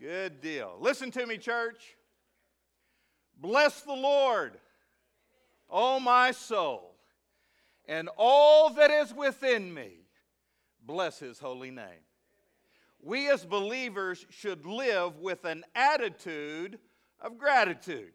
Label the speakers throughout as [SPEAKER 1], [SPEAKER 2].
[SPEAKER 1] Good deal. Listen to me, church. Bless the Lord, O my soul, and all that is within me. Bless his holy name. We as believers should live with an attitude of gratitude.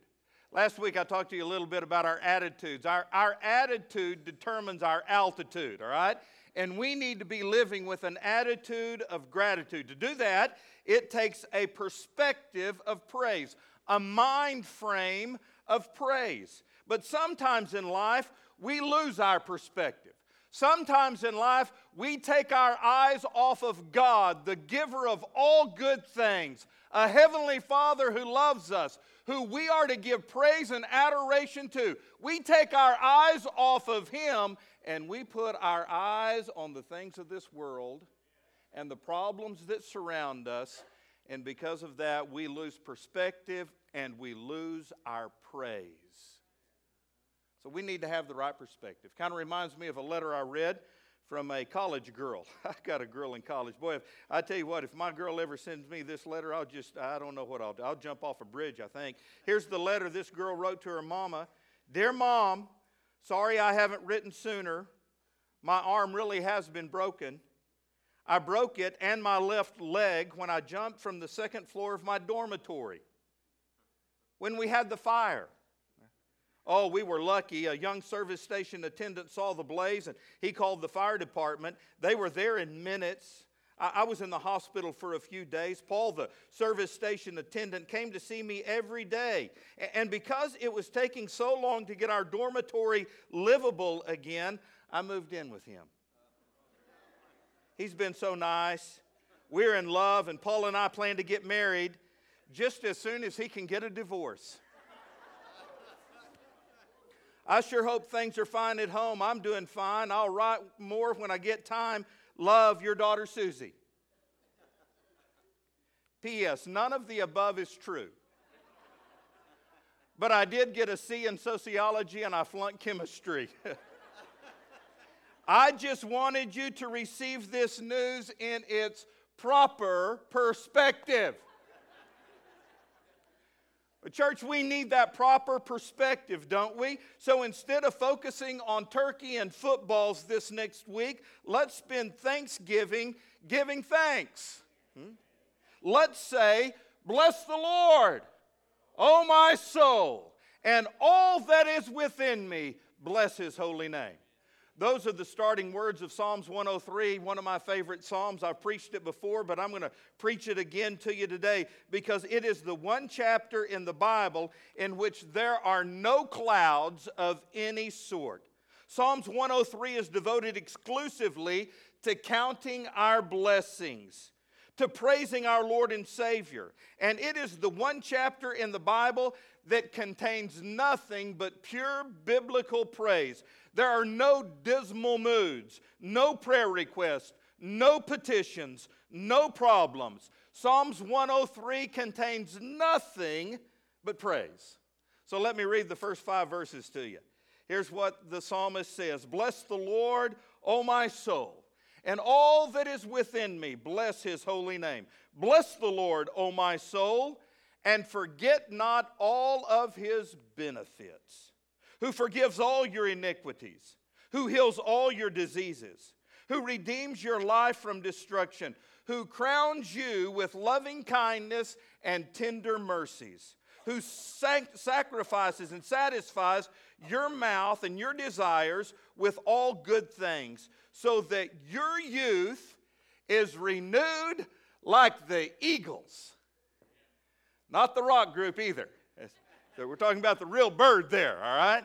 [SPEAKER 1] Last week I talked to you a little bit about our attitudes. Our, our attitude determines our altitude, all right? And we need to be living with an attitude of gratitude. To do that, it takes a perspective of praise, a mind frame of praise. But sometimes in life, we lose our perspective. Sometimes in life, we take our eyes off of God, the giver of all good things, a heavenly Father who loves us, who we are to give praise and adoration to. We take our eyes off of Him and we put our eyes on the things of this world and the problems that surround us. And because of that, we lose perspective and we lose our praise. So we need to have the right perspective. Kind of reminds me of a letter I read from a college girl. I got a girl in college. Boy, if, I tell you what, if my girl ever sends me this letter, I'll just, I don't know what I'll do. I'll jump off a bridge, I think. Here's the letter this girl wrote to her mama Dear mom, sorry I haven't written sooner. My arm really has been broken. I broke it and my left leg when I jumped from the second floor of my dormitory when we had the fire. Oh, we were lucky. A young service station attendant saw the blaze and he called the fire department. They were there in minutes. I, was in the hospital for a few days. Paul, the service station attendant, came to see me every day. And because it was taking so long to get our dormitory livable again, I moved in with him. He's been so nice. We're in love, and Paul and I plan to get married just as soon as he can get a divorce. I sure hope things are fine at home. I'm doing fine. I'll write more when I get time. Love your daughter Susie. P.S. None of the above is true. But I did get a C in sociology and I flunked chemistry. I just wanted you to receive this news in its proper perspective. But, church, we need that proper perspective, don't we? So instead of focusing on turkey and footballs this next week, let's spend Thanksgiving giving thanks. Hmm? Let's say, Bless the Lord, O my soul, and all that is within me, bless his holy name. Those are the starting words of Psalms 103, one of my favorite Psalms. I've preached it before, but I'm going to preach it again to you today because it is the one chapter in the Bible in which there are no clouds of any sort. Psalms 103 is devoted exclusively to counting our blessings to praising our Lord and Savior. And it is the one chapter in the Bible that contains nothing but pure biblical praise. There are no dismal moods, no prayer requests, no petitions, no problems. Psalms 103 contains nothing but praise. So let me read the first five verses to you. Here's what the psalmist says Bless the Lord, O my soul, and all that is within me, bless his holy name. Bless the Lord, O my soul, and forget not all of his benefits. Who forgives all your iniquities, who heals all your diseases, who redeems your life from destruction, who crowns you with loving kindness and tender mercies, who sac- sacrifices and satisfies your mouth and your desires with all good things, so that your youth is renewed like the eagles. Not the rock group either. So we're talking about the real bird there, all right?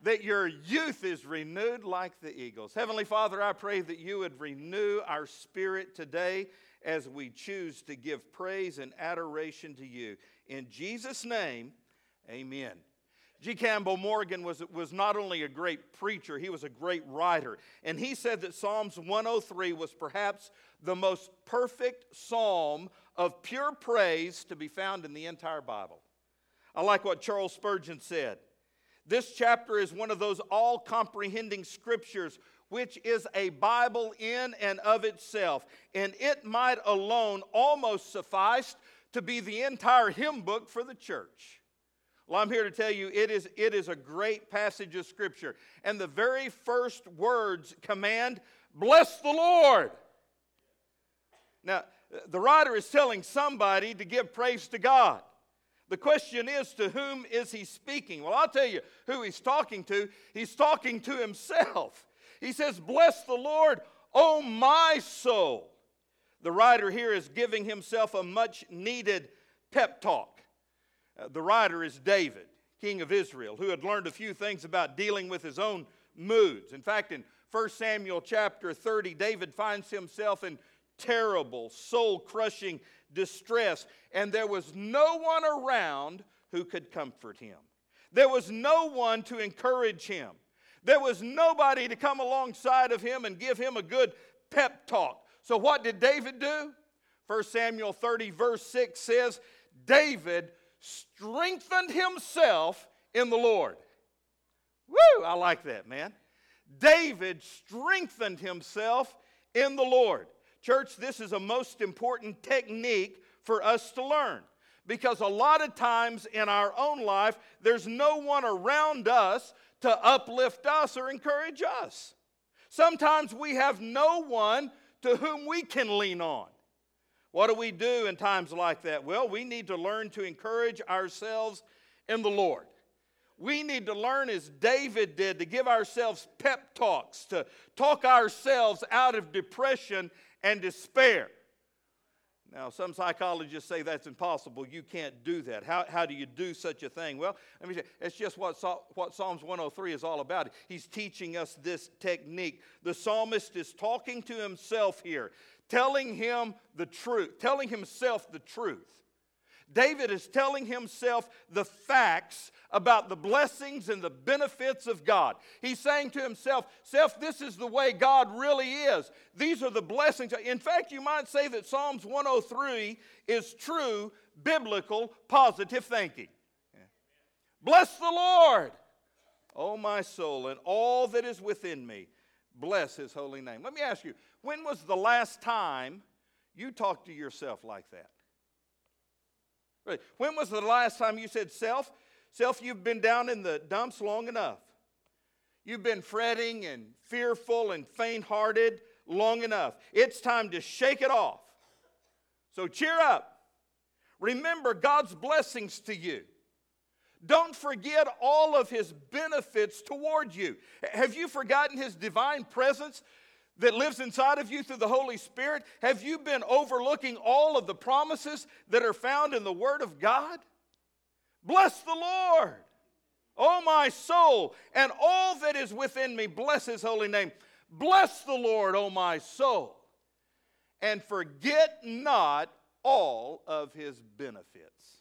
[SPEAKER 1] That your youth is renewed like the eagles. Heavenly Father, I pray that you would renew our spirit today as we choose to give praise and adoration to you. In Jesus' name, amen. G. Campbell Morgan was, was not only a great preacher, he was a great writer. And he said that Psalms 103 was perhaps the most perfect psalm of pure praise to be found in the entire Bible. I like what Charles Spurgeon said. This chapter is one of those all comprehending scriptures which is a Bible in and of itself, and it might alone almost suffice to be the entire hymn book for the church. Well, I'm here to tell you it is, it is a great passage of Scripture. And the very first words command, Bless the Lord. Now, the writer is telling somebody to give praise to God. The question is, to whom is he speaking? Well, I'll tell you who he's talking to. He's talking to himself. He says, Bless the Lord, O my soul. The writer here is giving himself a much needed pep talk. Uh, the writer is David, king of Israel, who had learned a few things about dealing with his own moods. In fact, in 1 Samuel chapter 30, David finds himself in terrible, soul crushing distress, and there was no one around who could comfort him. There was no one to encourage him. There was nobody to come alongside of him and give him a good pep talk. So, what did David do? 1 Samuel 30, verse 6 says, David strengthened himself in the Lord. Woo, I like that, man. David strengthened himself in the Lord. Church, this is a most important technique for us to learn because a lot of times in our own life, there's no one around us to uplift us or encourage us. Sometimes we have no one to whom we can lean on. What do we do in times like that? Well, we need to learn to encourage ourselves in the Lord. We need to learn, as David did, to give ourselves pep talks, to talk ourselves out of depression and despair. Now, some psychologists say that's impossible. You can't do that. How, how do you do such a thing? Well, let me say, it's just what, what Psalms 103 is all about. He's teaching us this technique. The psalmist is talking to himself here, telling him the truth, telling himself the truth. David is telling himself the facts about the blessings and the benefits of God. He's saying to himself, Self, this is the way God really is. These are the blessings. In fact, you might say that Psalms 103 is true, biblical, positive thinking. Bless the Lord, O my soul, and all that is within me. Bless his holy name. Let me ask you, when was the last time you talked to yourself like that? When was the last time you said, Self, self, you've been down in the dumps long enough? You've been fretting and fearful and faint hearted long enough. It's time to shake it off. So cheer up. Remember God's blessings to you. Don't forget all of his benefits toward you. Have you forgotten his divine presence that lives inside of you through the Holy Spirit? Have you been overlooking all of the promises that are found in the Word of God? Bless the Lord, O my soul, and all that is within me. Bless His holy name. Bless the Lord, O my soul, and forget not all of His benefits.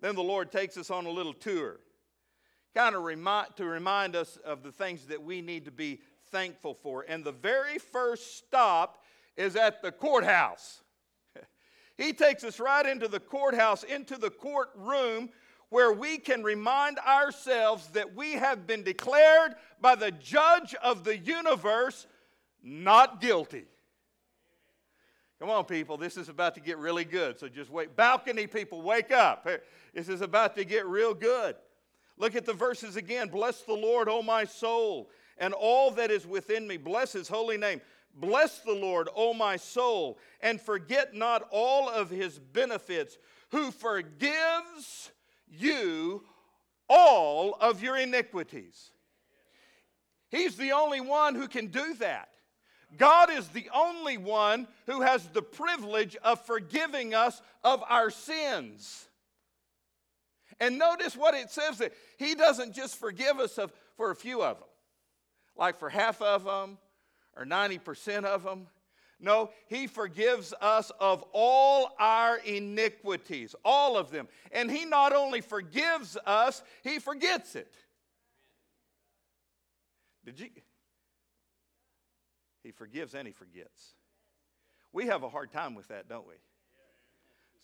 [SPEAKER 1] Then the Lord takes us on a little tour, kind of remind, to remind us of the things that we need to be thankful for. And the very first stop is at the courthouse. he takes us right into the courthouse, into the courtroom where we can remind ourselves that we have been declared by the judge of the universe not guilty. Come on, people, this is about to get really good. So just wait. Balcony people, wake up. This is about to get real good. Look at the verses again. Bless the Lord, O my soul, and all that is within me. Bless his holy name. Bless the Lord, O my soul, and forget not all of his benefits, who forgives you all of your iniquities. He's the only one who can do that. God is the only one who has the privilege of forgiving us of our sins. And notice what it says that He doesn't just forgive us of, for a few of them like for half of them or 90% of them. No, He forgives us of all our iniquities, all of them. And He not only forgives us, He forgets it. Did you? He forgives and He forgets. We have a hard time with that, don't we?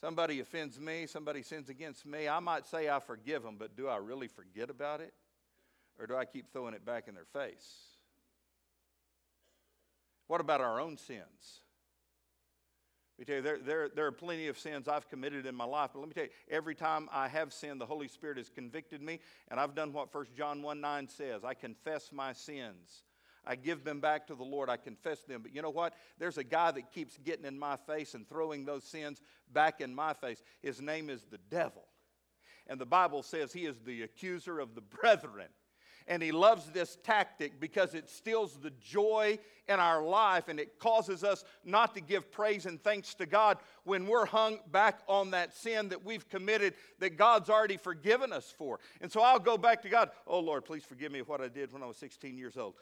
[SPEAKER 1] Somebody offends me, somebody sins against me. I might say I forgive them, but do I really forget about it? Or do I keep throwing it back in their face? What about our own sins? Let me tell you, there, there, there are plenty of sins I've committed in my life, but let me tell you, every time I have sinned, the Holy Spirit has convicted me, and I've done what 1 John 1 9 says I confess my sins. I give them back to the Lord. I confess them. But you know what? There's a guy that keeps getting in my face and throwing those sins back in my face. His name is the devil. And the Bible says he is the accuser of the brethren. And he loves this tactic because it steals the joy in our life and it causes us not to give praise and thanks to God when we're hung back on that sin that we've committed that God's already forgiven us for. And so I'll go back to God, oh Lord, please forgive me of what I did when I was 16 years old.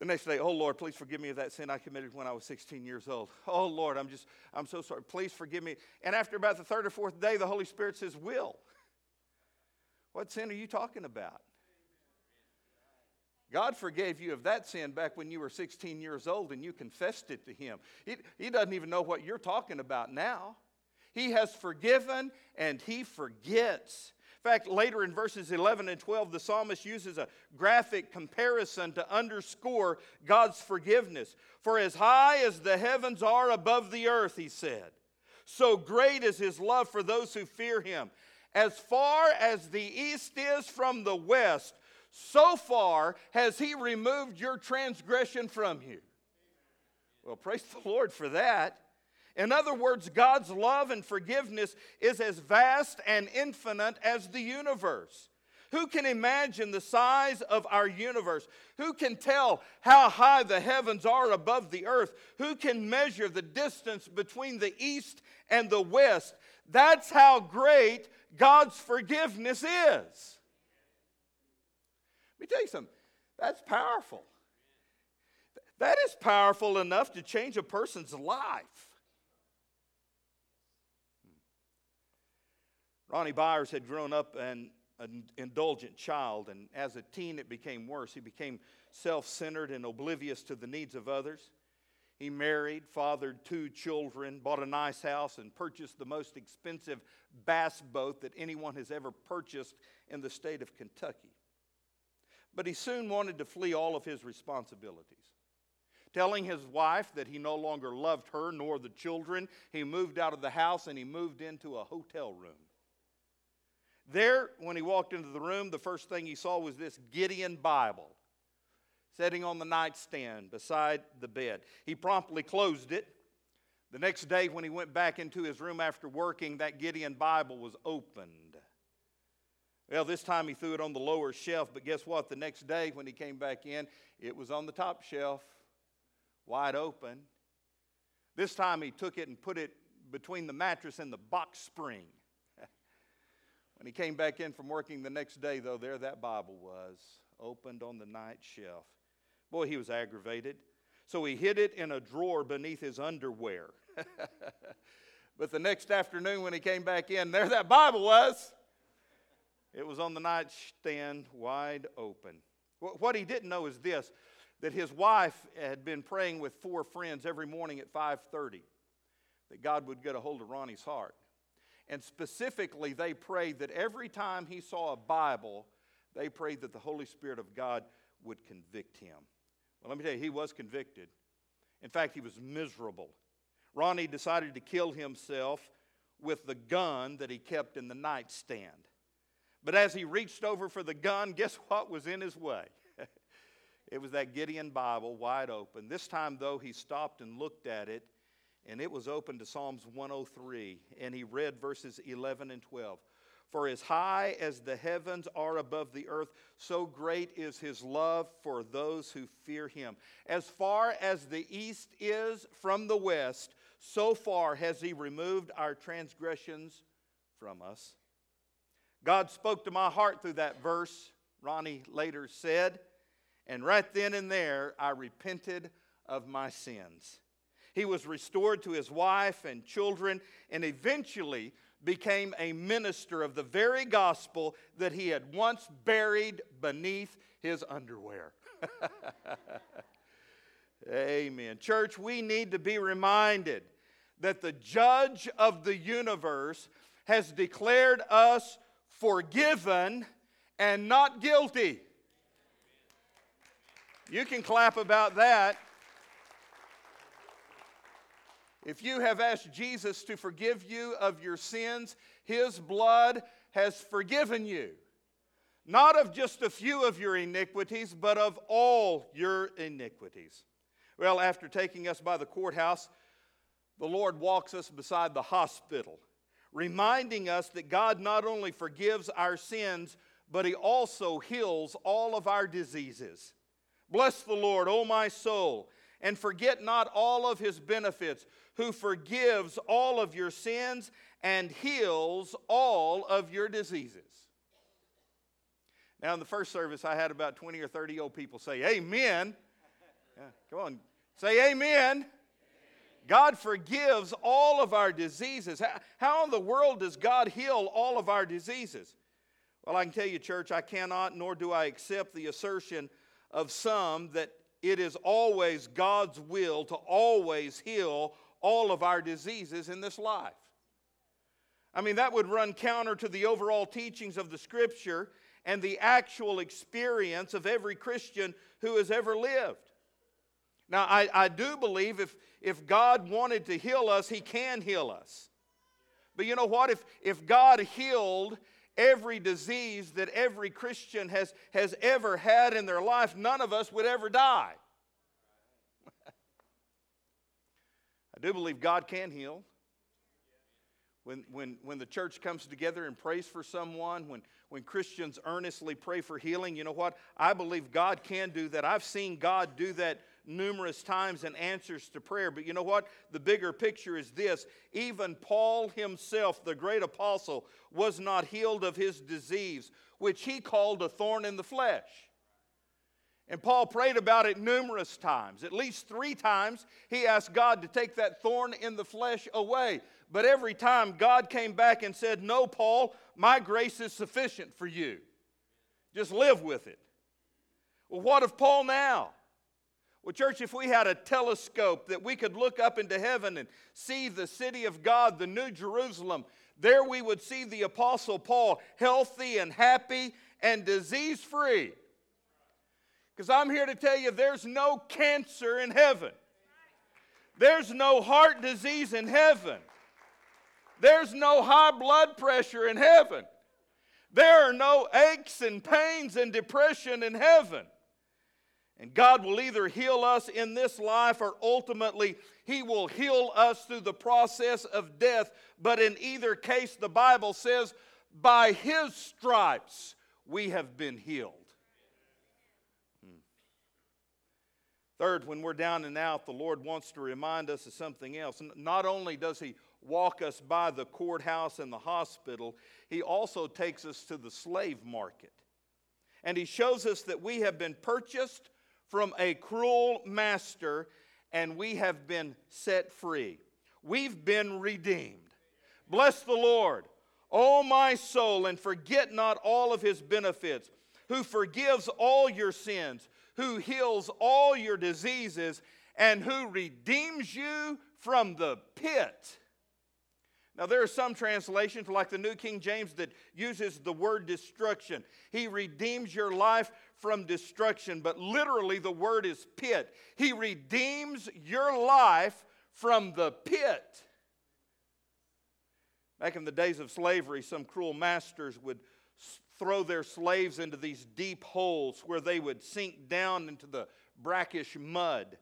[SPEAKER 1] The next day, oh Lord, please forgive me of that sin I committed when I was 16 years old. Oh Lord, I'm just, I'm so sorry. Please forgive me. And after about the third or fourth day, the Holy Spirit says, Will. What sin are you talking about? God forgave you of that sin back when you were 16 years old and you confessed it to Him. He, he doesn't even know what you're talking about now. He has forgiven and He forgets. In fact, later in verses 11 and 12, the psalmist uses a graphic comparison to underscore God's forgiveness. For as high as the heavens are above the earth, he said, so great is his love for those who fear him. As far as the east is from the west, so far has he removed your transgression from you. Well, praise the Lord for that. In other words, God's love and forgiveness is as vast and infinite as the universe. Who can imagine the size of our universe? Who can tell how high the heavens are above the earth? Who can measure the distance between the east and the west? That's how great God's forgiveness is. Let me tell you something. That's powerful. That is powerful enough to change a person's life. Ronnie Byers had grown up an, an indulgent child, and as a teen, it became worse. He became self centered and oblivious to the needs of others. He married, fathered two children, bought a nice house, and purchased the most expensive bass boat that anyone has ever purchased in the state of Kentucky. But he soon wanted to flee all of his responsibilities. Telling his wife that he no longer loved her nor the children, he moved out of the house and he moved into a hotel room. There, when he walked into the room, the first thing he saw was this Gideon Bible sitting on the nightstand beside the bed. He promptly closed it. The next day, when he went back into his room after working, that Gideon Bible was opened. Well, this time he threw it on the lower shelf, but guess what? The next day when he came back in, it was on the top shelf, wide open. This time he took it and put it between the mattress and the box spring. when he came back in from working the next day, though, there that Bible was, opened on the night shelf. Boy, he was aggravated. So he hid it in a drawer beneath his underwear. but the next afternoon when he came back in, there that Bible was. It was on the nightstand, wide open. What he didn't know is this that his wife had been praying with four friends every morning at 5:30 that God would get a hold of Ronnie's heart. And specifically, they prayed that every time he saw a Bible, they prayed that the Holy Spirit of God would convict him. Well, let me tell you, he was convicted. In fact, he was miserable. Ronnie decided to kill himself with the gun that he kept in the nightstand. But as he reached over for the gun, guess what was in his way? it was that Gideon Bible wide open. This time, though, he stopped and looked at it, and it was open to Psalms 103, and he read verses 11 and 12. For as high as the heavens are above the earth, so great is his love for those who fear him. As far as the east is from the west, so far has he removed our transgressions from us. God spoke to my heart through that verse, Ronnie later said, and right then and there, I repented of my sins. He was restored to his wife and children, and eventually became a minister of the very gospel that he had once buried beneath his underwear. Amen. Church, we need to be reminded that the judge of the universe has declared us forgiven and not guilty. You can clap about that. If you have asked Jesus to forgive you of your sins, his blood has forgiven you. Not of just a few of your iniquities, but of all your iniquities. Well, after taking us by the courthouse, the Lord walks us beside the hospital, reminding us that God not only forgives our sins, but He also heals all of our diseases. Bless the Lord, O my soul, and forget not all of His benefits, who forgives all of your sins and heals all of your diseases. Now, in the first service, I had about 20 or 30 old people say, Amen. Yeah, come on, say Amen. God forgives all of our diseases. How, how in the world does God heal all of our diseases? Well, I can tell you, church, I cannot nor do I accept the assertion of some that it is always God's will to always heal all of our diseases in this life. I mean, that would run counter to the overall teachings of the Scripture and the actual experience of every Christian who has ever lived. Now, I, I do believe if, if God wanted to heal us, He can heal us. But you know what? If, if God healed every disease that every Christian has, has ever had in their life, none of us would ever die. I do believe God can heal. When, when, when the church comes together and prays for someone, when, when Christians earnestly pray for healing, you know what? I believe God can do that. I've seen God do that numerous times in answers to prayer. But you know what? The bigger picture is this even Paul himself, the great apostle, was not healed of his disease, which he called a thorn in the flesh. And Paul prayed about it numerous times. At least three times he asked God to take that thorn in the flesh away. But every time God came back and said, No, Paul, my grace is sufficient for you. Just live with it. Well, what of Paul now? Well, church, if we had a telescope that we could look up into heaven and see the city of God, the New Jerusalem, there we would see the Apostle Paul healthy and happy and disease free. Because I'm here to tell you there's no cancer in heaven, there's no heart disease in heaven, there's no high blood pressure in heaven, there are no aches and pains and depression in heaven. And God will either heal us in this life or ultimately He will heal us through the process of death. But in either case, the Bible says, by His stripes we have been healed. Hmm. Third, when we're down and out, the Lord wants to remind us of something else. Not only does He walk us by the courthouse and the hospital, He also takes us to the slave market. And He shows us that we have been purchased from a cruel master, and we have been set free. We've been redeemed. Bless the Lord, O my soul, and forget not all of his benefits, who forgives all your sins, who heals all your diseases, and who redeems you from the pit. Now, there are some translations, like the New King James, that uses the word destruction. He redeems your life from destruction, but literally the word is pit. He redeems your life from the pit. Back in the days of slavery, some cruel masters would throw their slaves into these deep holes where they would sink down into the brackish mud.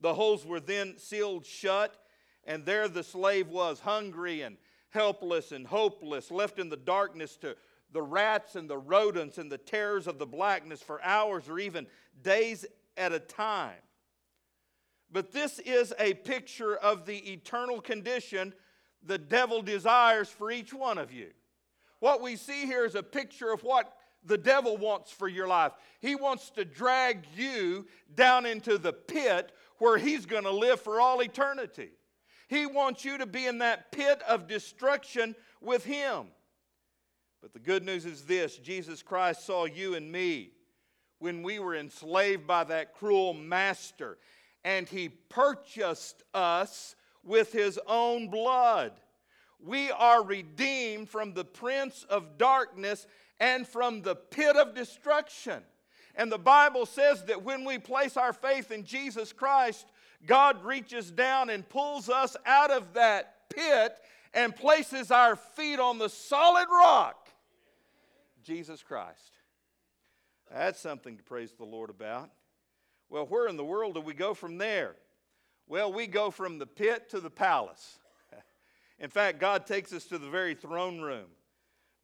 [SPEAKER 1] The holes were then sealed shut, and there the slave was, hungry and helpless and hopeless, left in the darkness to the rats and the rodents and the terrors of the blackness for hours or even days at a time. But this is a picture of the eternal condition the devil desires for each one of you. What we see here is a picture of what the devil wants for your life. He wants to drag you down into the pit where he's going to live for all eternity. He wants you to be in that pit of destruction with him. But the good news is this Jesus Christ saw you and me when we were enslaved by that cruel master, and he purchased us with his own blood. We are redeemed from the prince of darkness and from the pit of destruction. And the Bible says that when we place our faith in Jesus Christ, God reaches down and pulls us out of that pit and places our feet on the solid rock, Jesus Christ. That's something to praise the Lord about. Well, where in the world do we go from there? Well, we go from the pit to the palace. In fact, God takes us to the very throne room.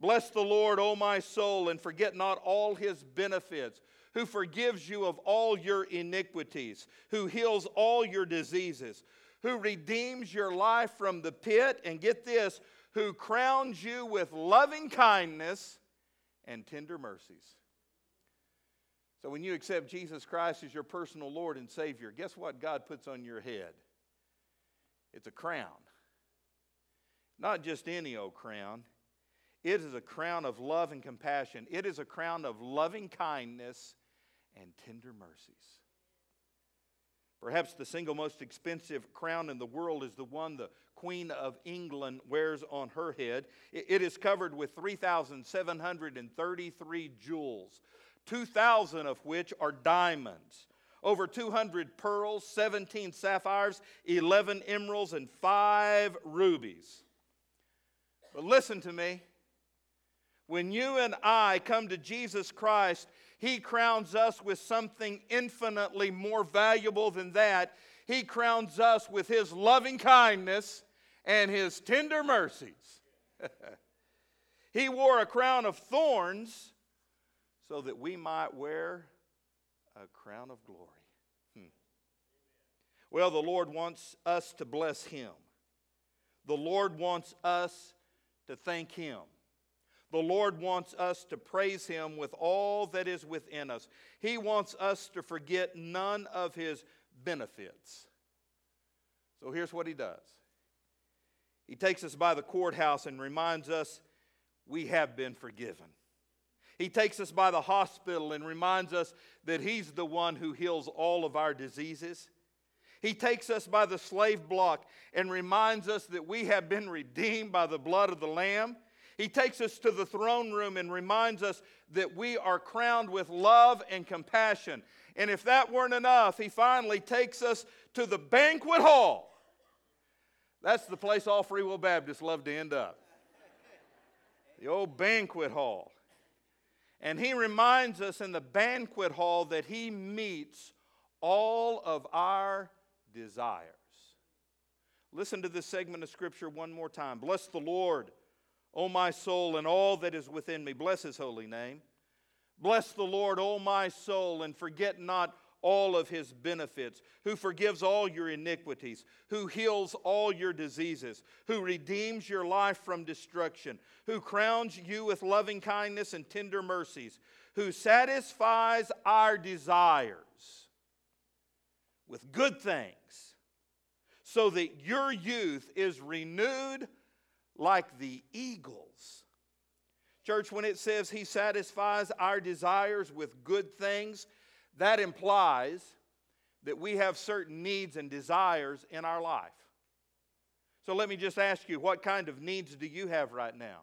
[SPEAKER 1] Bless the Lord, O my soul, and forget not all his benefits, who forgives you of all your iniquities, who heals all your diseases, who redeems your life from the pit, and get this, who crowns you with loving kindness and tender mercies. So when you accept Jesus Christ as your personal Lord and Savior, guess what God puts on your head? It's a crown. Not just any old crown. It is a crown of love and compassion. It is a crown of loving kindness and tender mercies. Perhaps the single most expensive crown in the world is the one the Queen of England wears on her head. It is covered with 3,733 jewels, 2,000 of which are diamonds, over 200 pearls, 17 sapphires, 11 emeralds, and 5 rubies. But listen to me. When you and I come to Jesus Christ, He crowns us with something infinitely more valuable than that. He crowns us with His loving kindness and His tender mercies. he wore a crown of thorns so that we might wear a crown of glory. Hmm. Well, the Lord wants us to bless Him. The Lord wants us to thank Him. The Lord wants us to praise Him with all that is within us. He wants us to forget none of His benefits. So here's what He does He takes us by the courthouse and reminds us we have been forgiven. He takes us by the hospital and reminds us that He's the one who heals all of our diseases. He takes us by the slave block and reminds us that we have been redeemed by the blood of the Lamb. He takes us to the throne room and reminds us that we are crowned with love and compassion. And if that weren't enough, he finally takes us to the banquet hall. That's the place all Free Will Baptists love to end up. The old banquet hall. And he reminds us in the banquet hall that he meets all of our desires. Listen to this segment of Scripture one more time. Bless the Lord, O my soul, and all that is within me. Bless his holy name. Bless the Lord, O my soul, and forget not all of his benefits, who forgives all your iniquities, who heals all your diseases, who redeems your life from destruction, who crowns you with loving kindness and tender mercies, who satisfies our desires with good things, so that your youth is renewed like the eagles. Church, when it says he satisfies our desires with good things, that implies that we have certain needs and desires in our life. So let me just ask you what kind of needs do you have right now?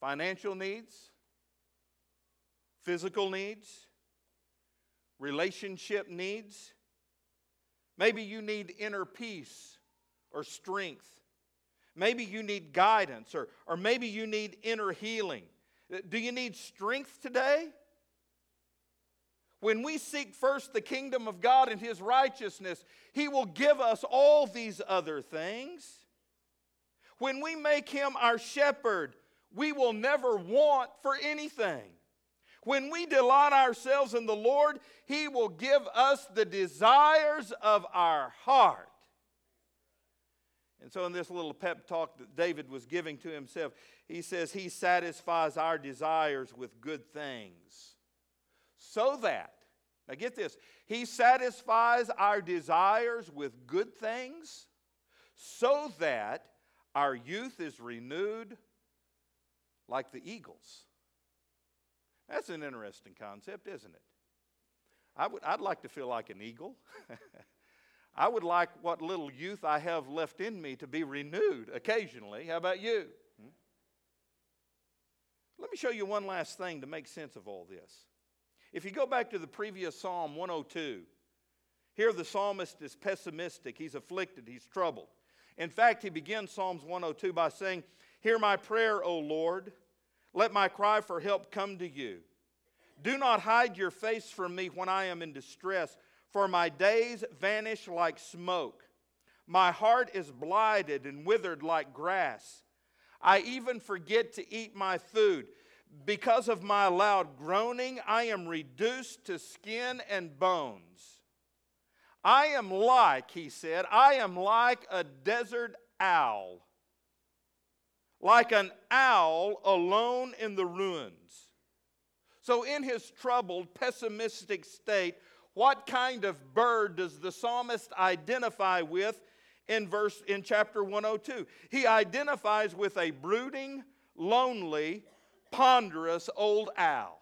[SPEAKER 1] Financial needs? Physical needs? Relationship needs? Maybe you need inner peace or strength. Maybe you need guidance or, or maybe you need inner healing. Do you need strength today? When we seek first the kingdom of God and his righteousness, he will give us all these other things. When we make him our shepherd, we will never want for anything. When we delight ourselves in the Lord, he will give us the desires of our heart. And so, in this little pep talk that David was giving to himself, he says, He satisfies our desires with good things so that, now get this, He satisfies our desires with good things so that our youth is renewed like the eagles. That's an interesting concept, isn't it? I would, I'd like to feel like an eagle. I would like what little youth I have left in me to be renewed occasionally. How about you? Hmm? Let me show you one last thing to make sense of all this. If you go back to the previous Psalm 102, Here, the psalmist is pessimistic, he's afflicted, he's troubled. In fact, he begins Psalms 102 by saying, Hear my prayer, O Lord. Let my cry for help come to you. Do not hide your face from me when I am in distress, for my days vanish like smoke. My heart is blighted and withered like grass. I even forget to eat my food. Because of my loud groaning, I am reduced to skin and bones. I am like, he said, I am like a desert owl, like an owl alone in the ruins. So, in his troubled, pessimistic state, what kind of bird does the psalmist identify with in verse in chapter 102? He identifies with a brooding, lonely, ponderous old owl.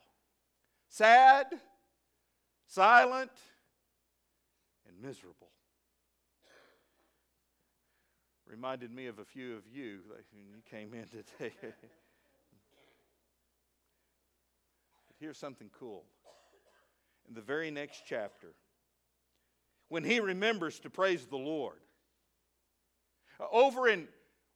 [SPEAKER 1] Sad, silent, and miserable. Reminded me of a few of you when you came in today. but here's something cool. In the very next chapter, when he remembers to praise the Lord, uh, over in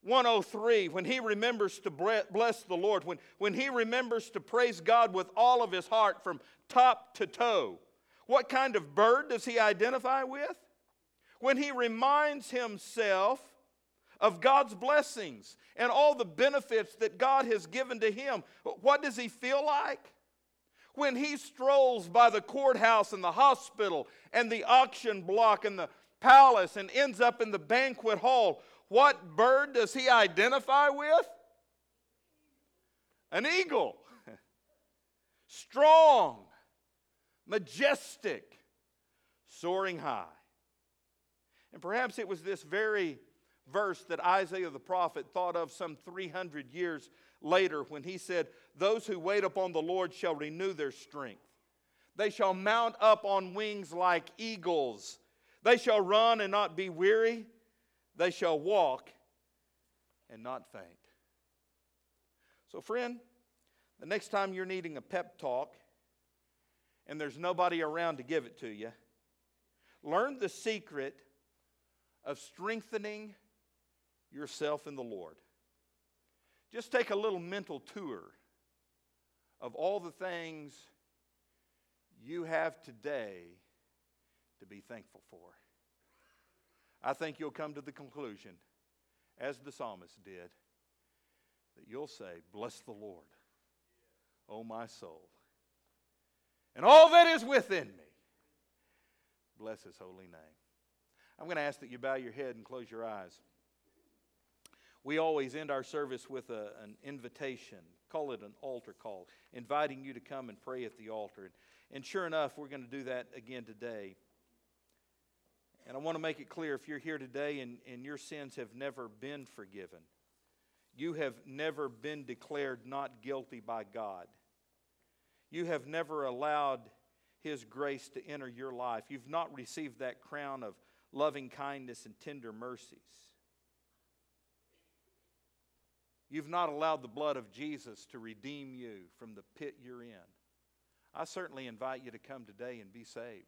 [SPEAKER 1] 103, when he remembers to bless the Lord, when, when he remembers to praise God with all of his heart from top to toe, what kind of bird does he identify with? When he reminds himself of God's blessings and all the benefits that God has given to him, what does he feel like? When he strolls by the courthouse and the hospital and the auction block and the palace and ends up in the banquet hall, what bird does he identify with? An eagle. Strong, majestic, soaring high. And perhaps it was this very verse that Isaiah the prophet thought of some 300 years later when he said, Those who wait upon the Lord shall renew their strength. They shall mount up on wings like eagles. They shall run and not be weary. They shall walk and not faint. So, friend, the next time you're needing a pep talk, and there's nobody around to give it to you, learn the secret of strengthening yourself in the Lord. Just take a little mental tour of all the things you have today to be thankful for. I think you'll come to the conclusion, as the psalmist did, that you'll say, Bless the Lord, O my soul and all that is within me. Bless his holy name. I'm going to ask that you bow your head and close your eyes. We always end our service with a, an invitation, call it an altar call, inviting you to come and pray at the altar. And, sure enough, we're going to do that again today. And I want to make it clear if you're here today and, and your sins have never been forgiven, you have never been declared not guilty by God you have never allowed His grace to enter your life. You've not received that crown of loving kindness and tender mercies. You've not allowed the blood of Jesus to redeem you from the pit you're in. I certainly invite you to come today and be saved.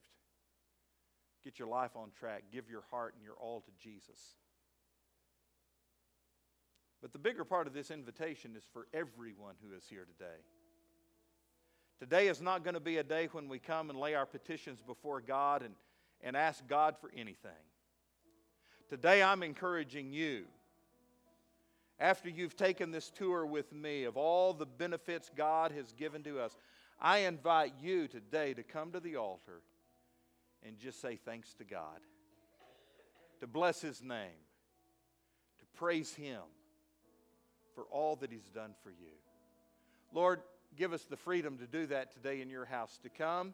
[SPEAKER 1] Get your life on track. Give your heart and your all to Jesus. But the bigger part of this invitation is for everyone who is here today. Today is not going to be a day when we come and lay our petitions before God and, and ask God for anything. Today I'm encouraging you, after you've taken this tour with me of all the benefits God has given to us, I invite you today to come to the altar and just say thanks to God, to bless His name, to praise Him for all that He's done for you. Lord, give us the freedom to do that today in your house, to come,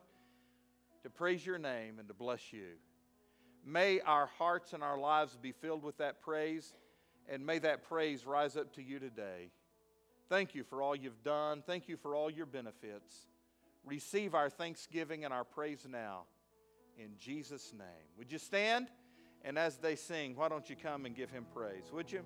[SPEAKER 1] to praise your name, and to bless you. May our hearts and our lives be filled with that praise, and may that praise rise up to you today. Thank you for all you've done. Thank you for all your benefits. Receive our thanksgiving and our praise now. In Jesus' name. Would you stand? And as they sing, why don't you come and give him praise? Would you?